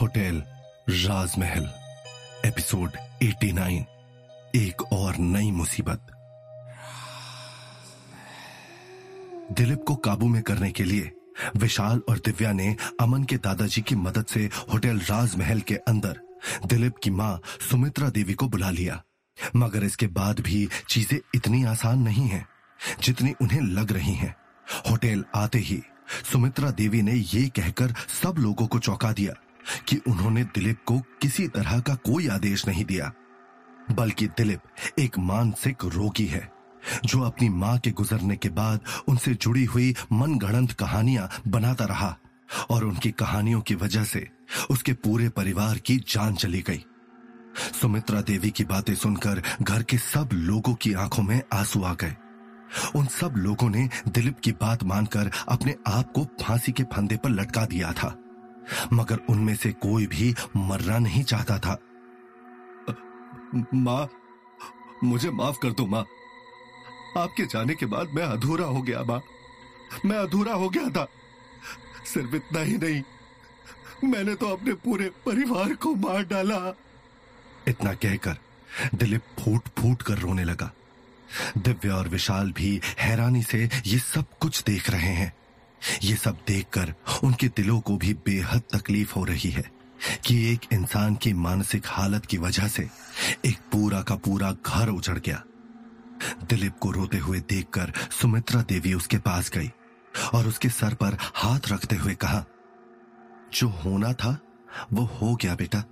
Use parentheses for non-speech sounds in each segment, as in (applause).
Hotel राजमहल, episode 89 एक और नई मुसीबत। दिलीप को काबू में करने के लिए विशाल और दिव्या ने अमन के दादाजी की मदद से होटल राजमहल के अंदर दिलीप की माँ सुमित्रा देवी को बुला लिया। मगर इसके बाद भी चीज़ें इतनी आसान नहीं हैं जितनी उन्हें लग रही हैं। होटल आते ही सुमित्रा देवी ने ये कहकर सब लोगों को चौंका दिया। कि उन्होंने दिलीप को किसी तरह का कोई आदेश नहीं दिया, बल्कि दिलीप एक मानसिक रोगी है, जो अपनी माँ के गुजरने के बाद उनसे जुड़ी हुई मनगढ़ंत कहानियाँ बनाता रहा और उनकी कहानियों की वजह से उसके पूरे परिवार की जान चली गई। सुमित्रा देवी की बातें सुनकर घर के सब लोगों की आँखों में आँसू आ गए। उन सब लोगों ने दिलीप की बात मानकर अपने आप को फांसी के फंदे पर लटका दिया था। मगर उनमें से कोई भी मरना नहीं चाहता था। माँ, मुझे माफ़ कर दो माँ। आपके जाने के बाद मैं अधूरा हो गया माँ। मैं अधूरा हो गया था। सिर्फ़ इतना ही नहीं, मैंने तो अपने पूरे परिवार को मार डाला। इतना कहकर दिलीप फूट फूट कर रोने लगा। दिव्या और विशाल भी हैरानी से ये सब कुछ देख रहे हैं। ये सब देखकर उनके दिलों को भी बेहद तकलीफ़ हो रही है कि एक इंसान की मानसिक हालत की वजह से एक पूरा का पूरा घर उजड़ गया। दिलीप को रोते हुए देखकर सुमित्रा देवी उसके पास गई और उसके सर पर हाथ रखते हुए कहा, जो होना था, वो हो गया बेटा।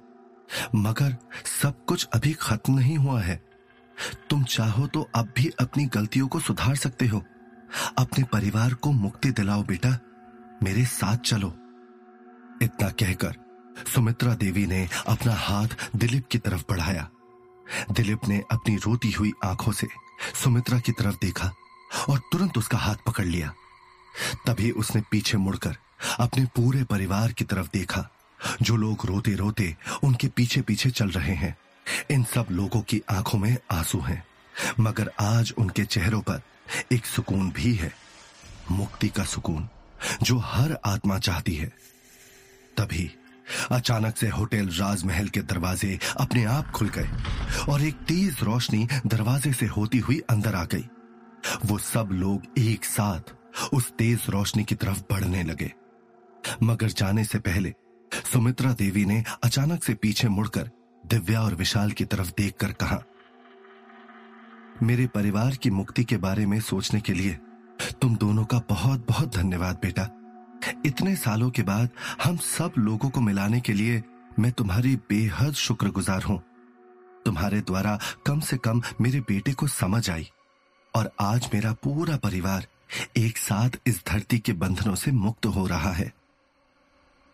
मगर सब कुछ अभी खत्म नहीं हुआ है। तुम चाहो तो अब भी अपनी गलतियों को सुधार सकते हो। अपने परिवार को मुक्ति दिलाओ बेटा, मेरे साथ चलो। इतना कहकर सुमित्रा देवी ने अपना हाथ दिलीप की तरफ़ बढ़ाया। दिलीप ने अपनी रोती हुई आँखों से सुमित्रा की तरफ़ देखा और तुरंत उसका हाथ पकड़ लिया। तभी उसने पीछे मुड़कर अपने पूरे परिवार की तरफ़ देखा, जो लोग रोते रोते उनके पीछे पीछे चल रहे हैं। इन सब लोगों की आँखों में आँसू हैं, मगर आज उनके चेहरों पर एक सुकून भी है, मुक्ति का सुकून, जो हर आत्मा चाहती है। तभी अचानक से होटल राजमहल के दरवाजे अपने आप खुल गए और एक तेज रोशनी दरवाजे से होती हुई अंदर आ गई। वो सब लोग एक साथ उस तेज रोशनी की तरफ़ बढ़ने लगे। मगर जाने से पहले सुमित्रा देवी ने अचानक से पीछे मुड़कर दिव्या और विशाल की तरफ़ देखकर कहा मेरे परिवार की मुक्ति के बारे में सोचने के लिए तुम दोनों का बहुत बहुत धन्यवाद बेटा। इतने सालों के बाद हम सब लोगों को मिलाने के लिए मैं तुम्हारी बेहद शुक्रगुजार हूँ। तुम्हारे द्वारा कम से कम मेरे बेटे को समझ आई और आज मेरा पूरा परिवार एक साथ इस धरती के बंधनों से मुक्त हो रहा है।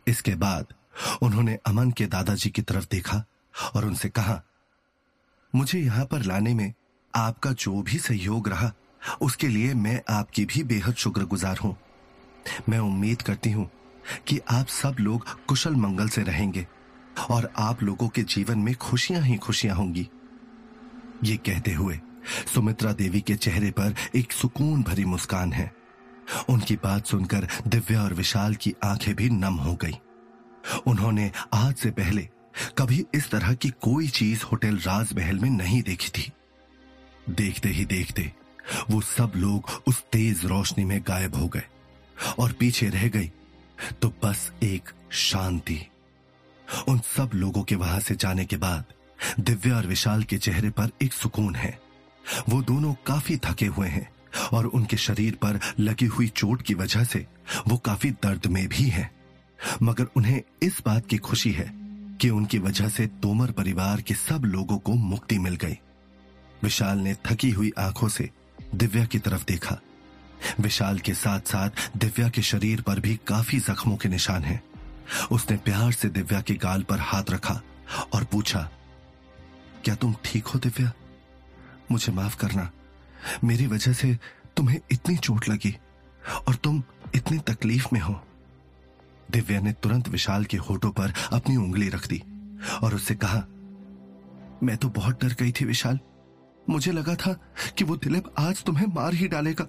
इसके बाद उन्होंने अमन के दादाजी की तरफ़ देखा और उनसे कहा, मुझे यहाँ पर लाने में आपका जो भी सहयोग रहा, उसके लिए मैं आपकी भी बेहद शुक्रगुजार हूँ। मैं उम्मीद करती हूँ कि आप सब लोग कुशल मंगल से रहेंगे और आप लोगों के जीवन में खुशियाँ ही खुशियाँ होंगी। ये कहते हुए सुमित्रा देवी के चेहरे पर एक सुकून भरी मुस्कान है। उनकी बात सुनकर दिव्या और विशाल की आँखें भी नम हो गई। उन्होंने आज से पहले कभी इस तरह की कोई चीज़ होटल राजमहल में नहीं देखी थी। देखते ही देखते वो सब लोग उस तेज रोशनी में गायब हो गए और पीछे रह गई। तो बस एक शांति। उन सब लोगों के वहाँ से जाने के बाद दिव्या और विशाल के चेहरे पर एक सुकून है। वो दोनों काफ़ी थके हुए हैं और उनके शरीर पर लगी हुई चोट की वजह से वो काफ़ी दर्द में भी हैं। मगर उन्हें इस बात की खुशी है कि उनकी वजह से तोमर परिवार के सब लोगों को मुक्ति मिल गई। विशाल ने थकी हुई आँखों से दिव्या की तरफ़ देखा। विशाल के साथ साथ दिव्या के शरीर पर भी काफ़ी जख्मों के निशान हैं। उसने प्यार से दिव्या के गाल पर हाथ रखा और पूछा, क्या तुम ठीक हो दिव्या? मुझे माफ़ करना। मेरी वजह से तुम्हें इतनी चोट लगी और तुम इतनी तकलीफ़ में हो। दिव्या ने तुरंत विशाल के होठों पर अपनी उंगली रख दी और उससे कहा, मैं तो बहुत डर गई थी विशाल। मुझे लगा था कि वो दिलीप आज तुम्हें मार ही डालेगा।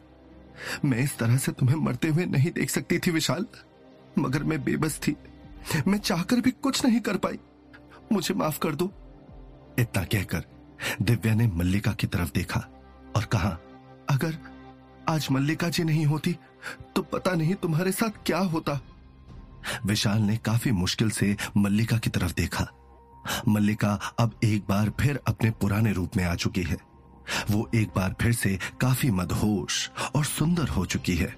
मैं इस तरह से तुम्हें मरते हुए नहीं देख सकती थी विशाल, मगर मैं बेबस थी। मैं चाहकर भी कुछ नहीं कर पाई। मुझे माफ़ कर दो। इतना कहकर दिव्या ने मल्लिका की तरफ़ देखा और कहा, अगर आज मल्लिका जी नहीं होती तो पता नहीं तुम्हारे साथ क्या होता। विशाल ने काफ़ी मुश्किल से मल्लिका की तरफ़ देखा। मल्लिका अब एक बार फिर अपने पुराने रूप में आ चुकी है। वो एक बार फिर से काफ़ी मदहोश और सुंदर हो चुकी है।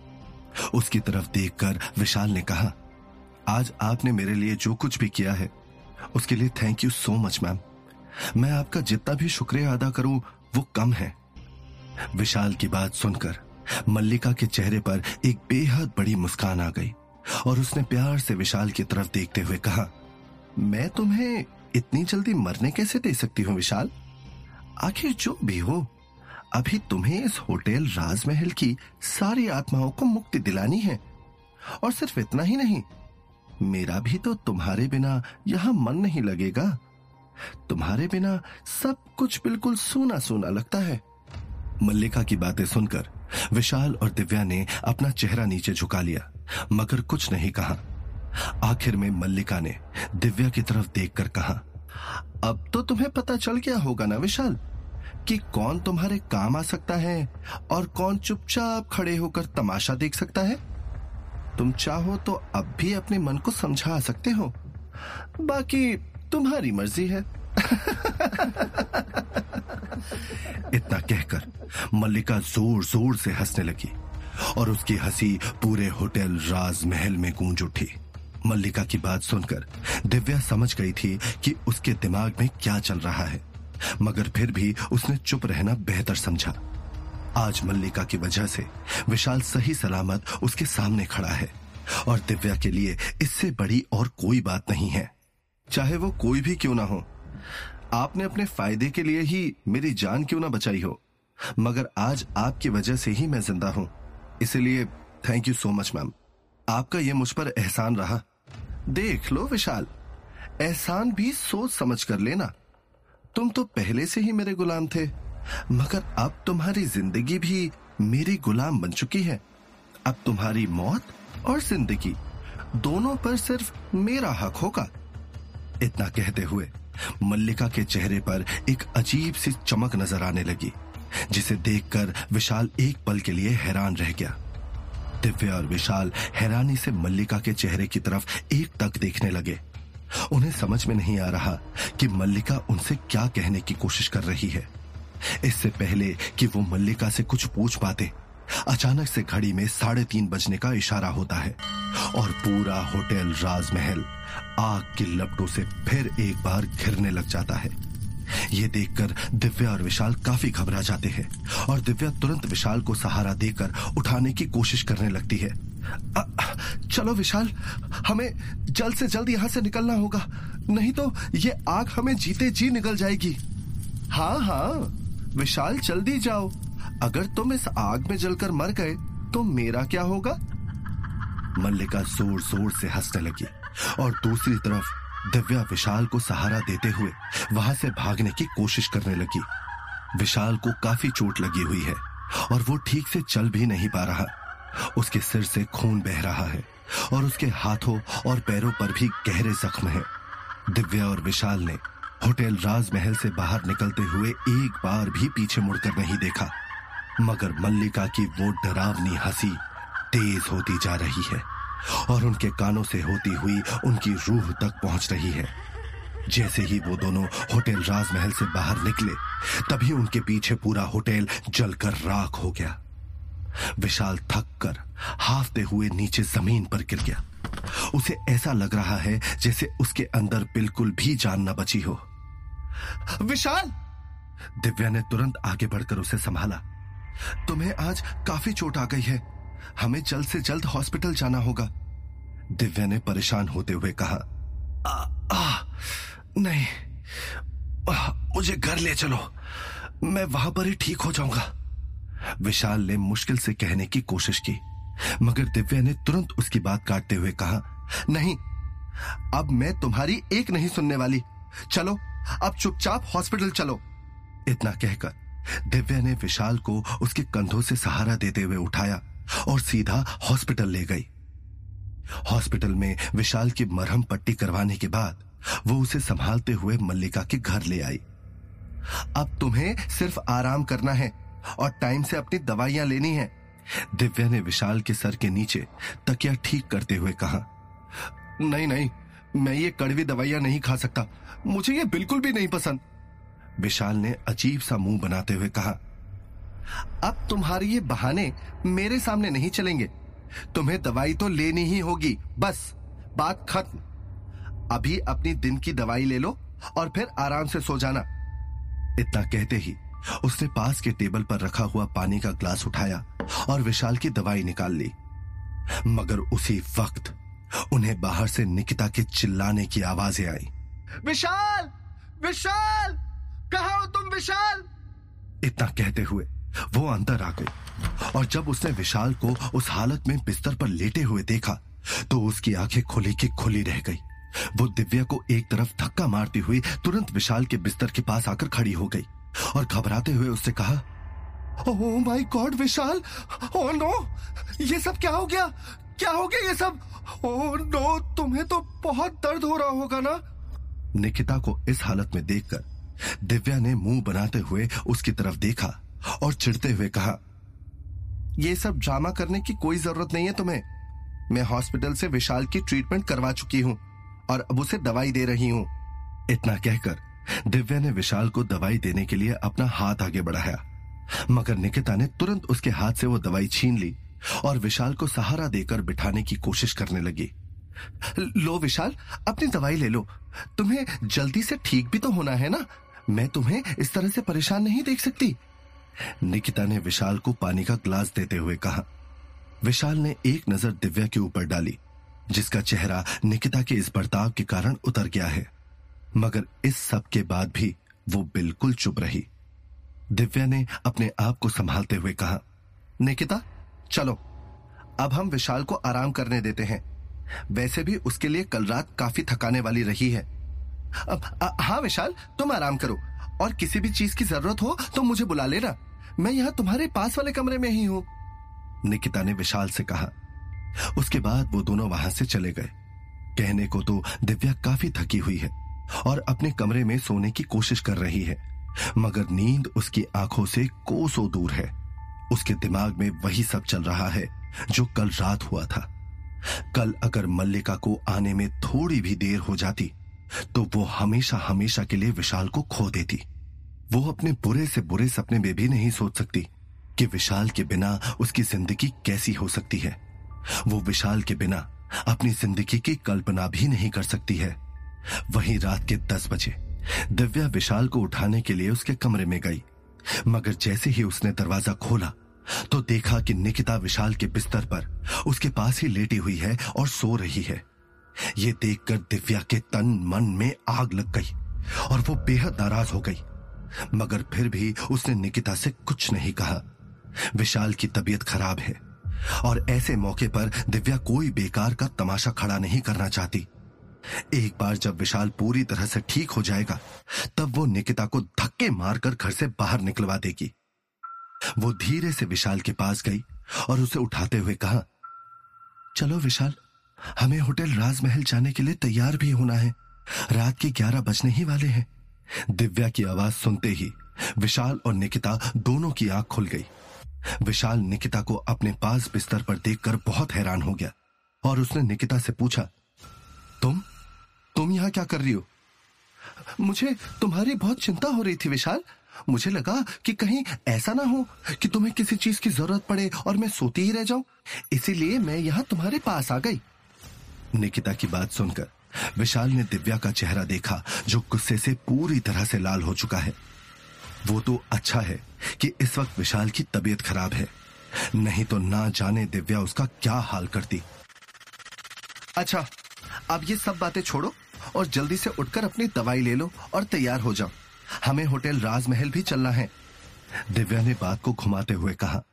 उसकी तरफ़ देखकर विशाल ने कहा, आज आपने मेरे लिए जो कुछ भी किया है, उसके लिए thank you so much ma'am मैं आपका जितना भी शुक्रिया अदा करूँ, वो कम है। विशाल की बात सुनकर मल्लिका के चेहरे पर एक बेहद बड़ी मुस्कान आ गई और उसने प्यार से विशाल की तरफ़ देखते हुए कहा, मैं तुम्हें इतनी जल्दी मरने कैसे दे सकती हूँ, विशाल? आखिर जो भी हो, अभी तुम्हें इस होटल राजमहल की सारी आत्माओं को मुक्ति दिलानी है। और सिर्फ़ इतना ही नहीं, मेरा भी तो तुम्हारे बिना यहाँ मन नहीं लगेगा। तुम्हारे बिना सब कुछ बिल्कुल सोना सोना लगता है। मल्लिका की बातें सुनकर विशाल और दिव्या ने अपना चेहरा नीचे झुका लिया, मगर कुछ नहीं कहा। आखिर में मल्लिका ने दिव्या की तरफ़ देखकर कहा, अब तो तुम्हें पता चल गया होगा ना विशाल कि कौन तुम्हारे काम आ सकता है और कौन चुपचाप खड़े होकर तमाशा देख सकता है? तुम चाहो तो अब भी अपने मन को समझा सकते हो। बाकी तुम्हारी मर्ज़ी है। (laughs) इतना कहकर मल्लिका ज़ोर ज़ोर से हंसने लगी और उसकी हँसी पूरे होटल राजमहल में गूंज उठी। मल्लिका की बात सुनकर दिव्या समझ गई थी कि उसके दिमाग में क्या चल रहा है। मगर फिर भी उसने चुप रहना बेहतर समझा। आज मल्लिका की वजह से विशाल सही सलामत उसके सामने खड़ा है और दिव्या के लिए इससे बड़ी और कोई बात नहीं है। चाहे वो कोई भी क्यों ना हो। आपने अपने फ़ायदे के लिए ही मेरी जान क्यों ना बचाई हो। मगर आज आपकी वजह से ही मैं ज़िंदा हूँ। इसलिए thank you so much ma'am आपका यह मुझ पर एहसान रहा। देख लो विशाल, एहसान भी सोच समझ कर लेना। तुम तो पहले से ही मेरे गुलाम थे। मगर अब तुम्हारी ज़िंदगी भी मेरी गुलाम बन चुकी है। अब तुम्हारी मौत और ज़िंदगी दोनों पर सिर्फ़ मेरा हक होगा। इतना कहते हुए मल्लिका के चेहरे पर एक अजीब सी चमक नज़र आने लगी, जिसे देखकर विशाल एक पल के लिए हैरान रह गया। दिव्या और विशाल हैरानी से मल्लिका के चेहरे की तरफ़ एक तक देखने लगे। उन्हें समझ में नहीं आ रहा कि मल्लिका उनसे क्या कहने की कोशिश कर रही है। इससे पहले कि वो मल्लिका से कुछ पूछ पाते अचानक से घड़ी में साढ़े तीन बजने का इशारा होता है और पूरा होटल राजमहल आग के लपटों से फिर एक बार घिरने लग जाता है। ये देखकर दिव्या और विशाल काफ़ी घबरा जाते हैं और दिव्या तुरंत विशाल को सहारा देकर उठाने की कोशिश करने लगती है। आ, चलो विशाल, हमें जल्द से जल्द यहाँ से निकलना होगा, नहीं तो ये आग हमें जीते जी निकल जाएगी। हाँ हाँ विशाल, जल्दी जाओ। अगर तुम इस आग में जलकर मर गए तो मेरा क्या होगा? मल्लिका ज़ोर ज़ोर से हंसने लगी और दूसरी तरफ़ दिव्या विशाल को सहारा देते हुए वहाँ से भागने की कोशिश करने लगी। विशाल को काफ़ी चोट लगी हुई है और वो ठीक से चल भी नहीं पा रहा। उसके सिर से खून बह रहा है। और उसके हाथों और पैरों पर भी गहरे जख्म हैं। दिव्या और विशाल ने होटल राजमहल से बाहर निकलते हुए एक बार भी पीछे मुड़कर नहीं देखा। मगर मल्लिका की वो डरावनी हँसी तेज होती जा रही है और उनके कानों से होती हुई उनकी रूह तक पहुँच रही है। जैसे ही वो दोनों होटल राजमहल से बाहर निकले, तभी उनके पीछे पूरा होटल जलकर राख हो गया। विशाल थक कर हाफते हुए नीचे ज़मीन पर गिर गया। उसे ऐसा लग रहा है जैसे उसके अंदर बिल्कुल भी जान न बची हो। विशाल! दिव्या ने तुरंत आगे बढ़कर उसे संभाला। तुम्हें आज काफ़ी चोट आ गई है। हमें जल्द से जल्द हॉस्पिटल जाना होगा। दिव्या ने परेशान होते हुए कहा आ, आ, नहीं आ, मुझे घर ले चलो। मैं वहाँ पर ही ठीक हो जाऊँगा। विशाल ने मुश्किल से कहने की कोशिश की, मगर दिव्या ने तुरंत उसकी बात काटते हुए कहा, नहीं, अब मैं तुम्हारी एक नहीं सुनने वाली। चलो, अब चुपचाप हॉस्पिटल चलो। इतना कहकर दिव्या ने विशाल को उसके कंधों से सहारा देते हुए उठाया और सीधा हॉस्पिटल ले गई। हॉस्पिटल में विशाल की मरहम पट्टी करवाने के बाद वो उसे संभालते हुए मल्लिका के घर ले आई। अब तुम्हें सिर्फ़ आराम करना है और टाइम से अपनी दवाइयाँ लेनी है। दिव्या ने विशाल के सर के नीचे तकिया ठीक करते हुए कहा, नहीं नहीं, मैं ये कड़वी दवाइयाँ नहीं खा सकता। मुझे ये बिल्कुल भी नहीं पसंद। विशाल ने अजीब सा मुँह बनाते हुए कहा, अब तुम्हारे ये बहाने मेरे सामने नहीं चलेंगे। तुम्हें दवाई तो लेनी ही होगी, बस, बात खत्म। अभी अपनी दिन की दवाई ले लो और फिर आराम से सो जाना। इतना कहते ही उसने पास के टेबल पर रखा हुआ पानी का ग्लास उठाया और विशाल की दवाई निकाल ली। मगर उसी वक्त उन्हें बाहर से निकिता के चिल्लाने की आवाज़ें आई। विशाल! विशाल! कहा हो तुम विशाल? इतना कहते हुए वो अंदर आ गई और जब उसने विशाल को उस हालत में बिस्तर पर लेटे हुए देखा तो उसकी आँखें खुली की खुली रह गई। वो दिव्या को एक तरफ़ धक्का मारती हुई तुरंत विशाल के बिस्तर के पास आकर खड़ी हो गई। और घबराते हुए उससे कहा oh my God Vishal! Oh no ये सब क्या हो गया? क्या हो गया ये सब? ओ नो तुम्हें तो बहुत दर्द हो रहा होगा ना? निकिता को इस हालत में देखकर दिव्या ने मुँह बनाते हुए उसकी तरफ़ देखा और चिढ़ते हुए कहा, ये सब ड्रामा करने की कोई ज़रूरत नहीं है तुम्हें। मैं हॉस्पिटल से विशाल की ट्रीटमेंट करवा चुकी हूँ और अब उसे दवाई दे रही हूँ। इतना कहकर दिव्या ने विशाल को दवाई देने के लिए अपना हाथ आगे बढ़ाया। मगर निकिता ने तुरंत उसके हाथ से वो दवाई छीन ली और विशाल को सहारा देकर बिठाने की कोशिश करने लगी। लो विशाल, अपनी दवाई ले लो। तुम्हें जल्दी से ठीक भी तो होना है ना? मैं तुम्हें इस तरह से परेशान नहीं देख सकती। निकिता ने विशाल को पानी का ग्लास देते हुए कहा। विशाल ने एक नज़र दिव्या के ऊपर डाली, जिसका चेहरा निकिता के इस बर्ताव के कारण उतर गया है। मगर इस सब के बाद भी वो बिल्कुल चुप रही। दिव्या ने अपने आप को संभालते हुए कहा, निकिता, चलो, अब हम विशाल को आराम करने देते हैं। वैसे भी उसके लिए कल रात काफ़ी थकाने वाली रही है। अब हाँ विशाल, तुम आराम करो, और किसी भी चीज़ की ज़रूरत हो तो मुझे बुला लेना। मैं यहाँ तुम्हारे पास वाले कमरे में ही हूँ। निकिता ने विशाल से कहा। उसके बाद वो दोनों वहाँ से चले गए। कहने को तो दिव्या काफ़ी थकी हुई है। और अपने कमरे में सोने की कोशिश कर रही है। मगर नींद उसकी आँखों से कोसों दूर है। उसके दिमाग में वही सब चल रहा है, जो कल रात हुआ था। कल अगर मल्लिका को आने में थोड़ी भी देर हो जाती तो वो हमेशा हमेशा के लिए विशाल को खो देती। वो अपने बुरे से बुरे सपने में भी नहीं सोच सकती कि विशाल के बिना उसकी ज़िंदगी कैसी हो सकती है। वो विशाल के बिना अपनी ज़िंदगी की कल्पना भी नहीं कर सकती है। वहीं रात के दस बजे, दिव्या विशाल को उठाने के लिए उसके कमरे में गई। मगर जैसे ही उसने दरवाज़ा खोला तो देखा कि निकिता विशाल के बिस्तर पर उसके पास ही लेटी हुई है और सो रही है। ये देखकर दिव्या के तन मन में आग लग गई और वो बेहद नाराज़ हो गई। मगर फिर भी उसने निकिता से कुछ नहीं कहा। विशाल की तबीयत खराब है और ऐसे मौके पर दिव्या कोई बेकार का तमाशा खड़ा नहीं करना चाहती। एक बार जब विशाल पूरी तरह से ठीक हो जाएगा, तब वो निकिता को धक्के मारकर घर से बाहर निकलवा देगी। वो धीरे से विशाल के पास गई और उसे उठाते हुए कहा, चलो विशाल, हमें होटल राजमहल जाने के लिए तैयार भी होना है। रात के ग्यारह बजने ही वाले हैं। दिव्या की आवाज़ सुनते ही विशाल और निकिता दोनों की आँख खुल गई। विशाल निकिता को अपने पास बिस्तर पर देखकर बहुत हैरान हो गया और उसने निकिता से पूछा, तुम तुम यहाँ क्या कर रही हो? मुझे तुम्हारी बहुत चिंता हो रही थी विशाल। मुझे लगा कि कहीं ऐसा ना हो कि तुम्हें किसी चीज़ की ज़रूरत पड़े और मैं सोती ही रह जाऊँ। इसीलिए मैं यहाँ तुम्हारे पास आ गई। निकिता की बात सुनकर विशाल ने दिव्या का चेहरा देखा, जो गुस्से से पूरी तरह से लाल हो चुका है। वो तो अच्छा है कि इस वक्त विशाल की तबीयत खराब है। नहीं तो ना जाने दिव्या उसका क्या हाल करती। अच्छा अब ये सब बातें छोड़ो। और जल्दी से उठकर अपनी दवाई ले लो और तैयार हो जाओ। हमें होटल राजमहल भी चलना है। दिव्या ने बात को घुमाते हुए कहा।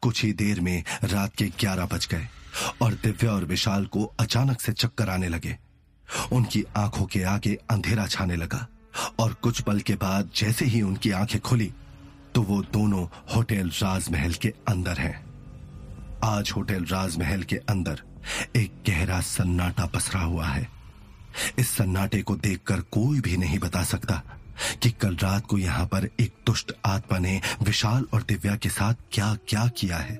कुछ ही देर में रात के ग्यारह बज गए और दिव्या और विशाल को अचानक से चक्कर आने लगे। उनकी आँखों के आगे अंधेरा छाने लगा और कुछ पल के बाद जैसे ही उनकी आँखें खुली तो वो दोनों होटल राजमहल के अंदर हैं। आज होटल राजमहल के अंदर एक गहरा सन्नाटा पसरा हुआ है। इस सन्नाटे को देखकर कोई भी नहीं बता सकता कि कल रात को यहाँ पर एक दुष्ट आत्मा ने विशाल और दिव्या के साथ क्या क्या किया है।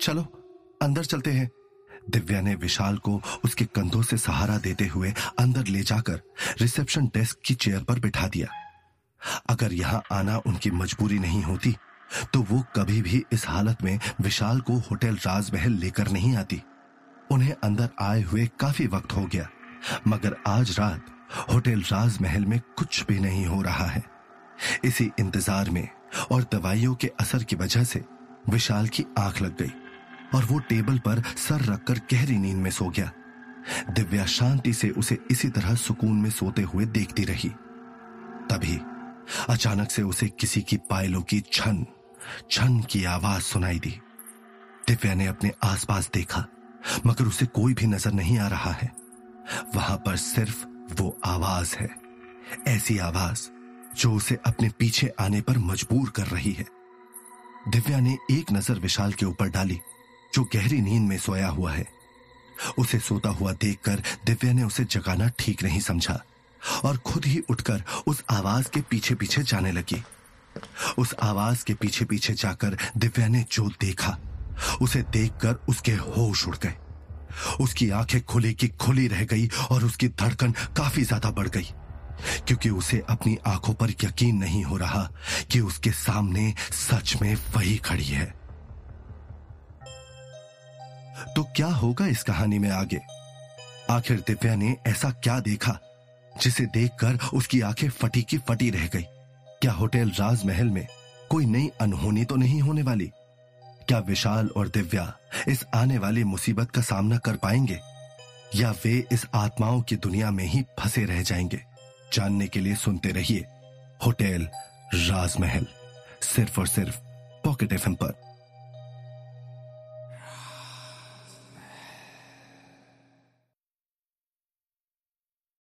चलो, अंदर चलते हैं। दिव्या ने विशाल को उसके कंधों से सहारा देते हुए अंदर ले जाकर रिसेप्शन डेस्क की चेयर पर बिठा दिया। अगर यहाँ आना उनकी मजबूरी नहीं होती तो वो कभी भी इस हालत में विशाल को होटल राजमहल लेकर नहीं आती। उन्हें अंदर आए हुए काफ़ी वक्त हो गया। मगर आज रात होटल राजमहल में कुछ भी नहीं हो रहा है। इसी इंतज़ार में और दवाइयों के असर की वजह से विशाल की आँख लग गई और वो टेबल पर सर रखकर गहरी नींद में सो गया। दिव्या शांति से उसे इसी तरह सुकून में सोते हुए देखती रही। तभी अचानक से उसे किसी की पायलों की छन छन की आवाज़ सुनाई दी। दिव्या ने अपने आसपास देखा, मगर उसे कोई भी नज़र नहीं आ रहा है। वहाँ पर सिर्फ़ वो आवाज़ है। ऐसी आवाज़ जो उसे अपने पीछे आने पर मजबूर कर रही है। दिव्या ने एक नज़र विशाल के ऊपर डाली, जो गहरी नींद में सोया हुआ है। उसे सोता हुआ देखकर दिव्या ने उसे जगाना ठीक नहीं समझा और खुद ही उठकर उस आवाज़ के पीछे पीछे जाने लगी। उस आवाज़ के पीछे पीछे जाकर दिव्या ने जो देखा, उसे देखकर उसके होश उड़ गए। उसकी आँखें खुली की खुली रह गई और उसकी धड़कन काफ़ी ज़्यादा बढ़ गई। क्योंकि उसे अपनी आँखों पर यकीन नहीं हो रहा कि उसके सामने सच में वही खड़ी है। तो क्या होगा इस कहानी में आगे? आखिर दिव्या ने ऐसा क्या देखा, जिसे देखकर उसकी आँखें फटी की फटी रह गई? क्या होटल राजमहल में कोई नई अनहोनी तो नहीं होने वाली? क्या विशाल और दिव्या इस आने वाली मुसीबत का सामना कर पाएँगे? या वे इस आत्माओं की दुनिया में ही फंसे रह जाएँगे? जानने के लिए सुनते रहिए होटल राजमहल, सिर्फ़ और सिर्फ़ पॉकेट एफएम पर।